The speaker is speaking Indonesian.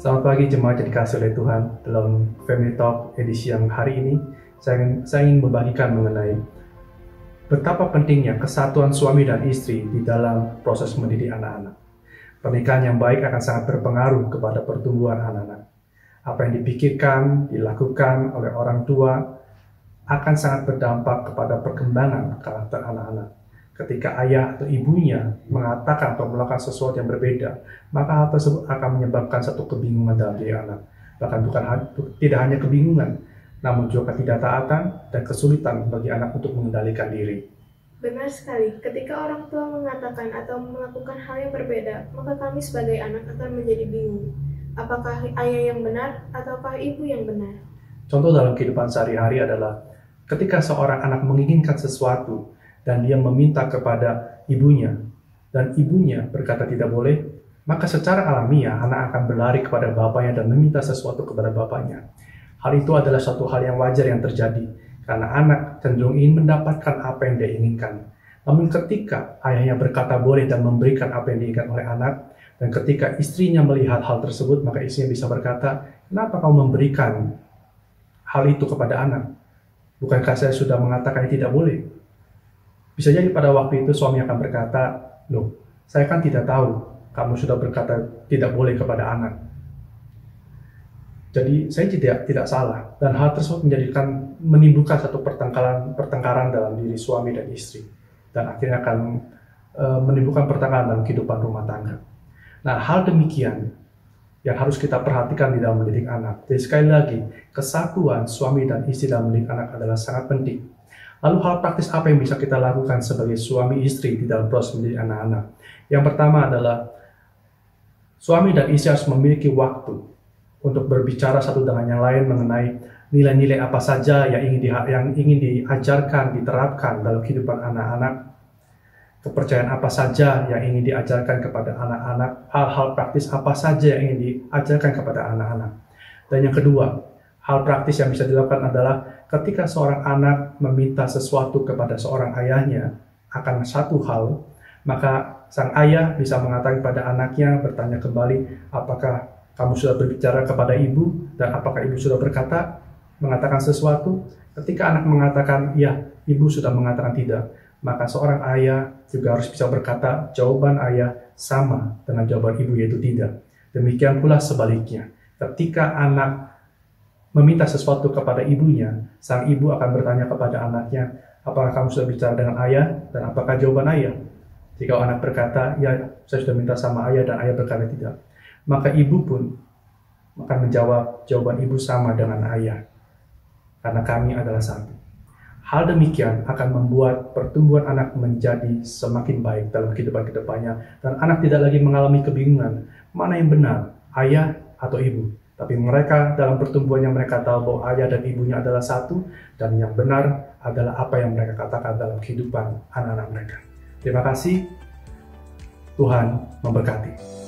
Selamat pagi jemaat yang dikasih oleh Tuhan. Dalam Family Talk edisi yang hari ini, saya ingin, saya ingin membagikan mengenai betapa pentingnya kesatuan suami dan istri di dalam proses mendidik anak-anak. Pernikahan yang baik akan sangat berpengaruh kepada pertumbuhan anak-anak. Apa yang dipikirkan, dilakukan oleh orang tua akan sangat berdampak kepada perkembangan karakter anak-anak ketika ayah atau ibunya mengatakan atau melakukan sesuatu yang berbeda, maka hal tersebut akan menyebabkan satu kebingungan dalam diri anak. Bahkan bukan tidak hanya kebingungan, namun juga ketidaktaatan dan kesulitan bagi anak untuk mengendalikan diri. Benar sekali, ketika orang tua mengatakan atau melakukan hal yang berbeda, maka kami sebagai anak akan menjadi bingung. Apakah ayah yang benar ataukah ibu yang benar? Contoh dalam kehidupan sehari-hari adalah ketika seorang anak menginginkan sesuatu, dan dia meminta kepada ibunya dan ibunya berkata tidak boleh, maka secara alamiah anak akan berlari kepada bapaknya dan meminta sesuatu kepada bapaknya. Hal itu adalah suatu hal yang wajar yang terjadi karena anak cenderung ingin mendapatkan apa yang dia inginkan. Namun ketika ayahnya berkata boleh dan memberikan apa yang diinginkan oleh anak, dan ketika istrinya melihat hal tersebut, maka istrinya bisa berkata, kenapa kau memberikan hal itu kepada anak? Bukankah saya sudah mengatakan tidak boleh? Bisa jadi pada waktu itu suami akan berkata, loh, saya kan tidak tahu kamu sudah berkata tidak boleh kepada anak. Jadi saya tidak tidak salah dan hal tersebut menjadikan menimbulkan satu pertengkaran pertengkaran dalam diri suami dan istri dan akhirnya akan e, menimbulkan pertengkaran dalam kehidupan rumah tangga. Nah hal demikian yang harus kita perhatikan di dalam mendidik anak. Jadi sekali lagi kesatuan suami dan istri dalam mendidik anak adalah sangat penting Lalu hal praktis apa yang bisa kita lakukan sebagai suami istri di dalam proses mendidik anak-anak? Yang pertama adalah suami dan istri harus memiliki waktu untuk berbicara satu dengan yang lain mengenai nilai-nilai apa saja yang ingin di, yang ingin diajarkan, diterapkan dalam kehidupan anak-anak, kepercayaan apa saja yang ingin diajarkan kepada anak-anak, hal-hal praktis apa saja yang ingin diajarkan kepada anak-anak. Dan yang kedua, hal praktis yang bisa dilakukan adalah ketika seorang anak meminta sesuatu kepada seorang ayahnya akan satu hal, maka sang ayah bisa mengatakan kepada anaknya, bertanya kembali, apakah kamu sudah berbicara kepada ibu, dan apakah ibu sudah berkata, mengatakan sesuatu? Ketika anak mengatakan, ya, ibu sudah mengatakan tidak, maka seorang ayah juga harus bisa berkata, jawaban ayah sama dengan jawaban ibu, yaitu tidak. Demikian pula sebaliknya. Ketika anak meminta sesuatu kepada ibunya, sang ibu akan bertanya kepada anaknya, apakah kamu sudah bicara dengan ayah dan apakah jawaban ayah? Jika anak berkata, ya saya sudah minta sama ayah dan ayah berkata tidak, maka ibu pun akan menjawab jawaban ibu sama dengan ayah, karena kami adalah satu. Hal demikian akan membuat pertumbuhan anak menjadi semakin baik dalam kehidupan ke depannya, dan anak tidak lagi mengalami kebingungan mana yang benar, ayah atau ibu. Tapi mereka dalam pertumbuhan yang mereka tahu bahwa ayah dan ibunya adalah satu dan yang benar adalah apa yang mereka katakan dalam kehidupan anak-anak mereka. Terima kasih. Tuhan memberkati.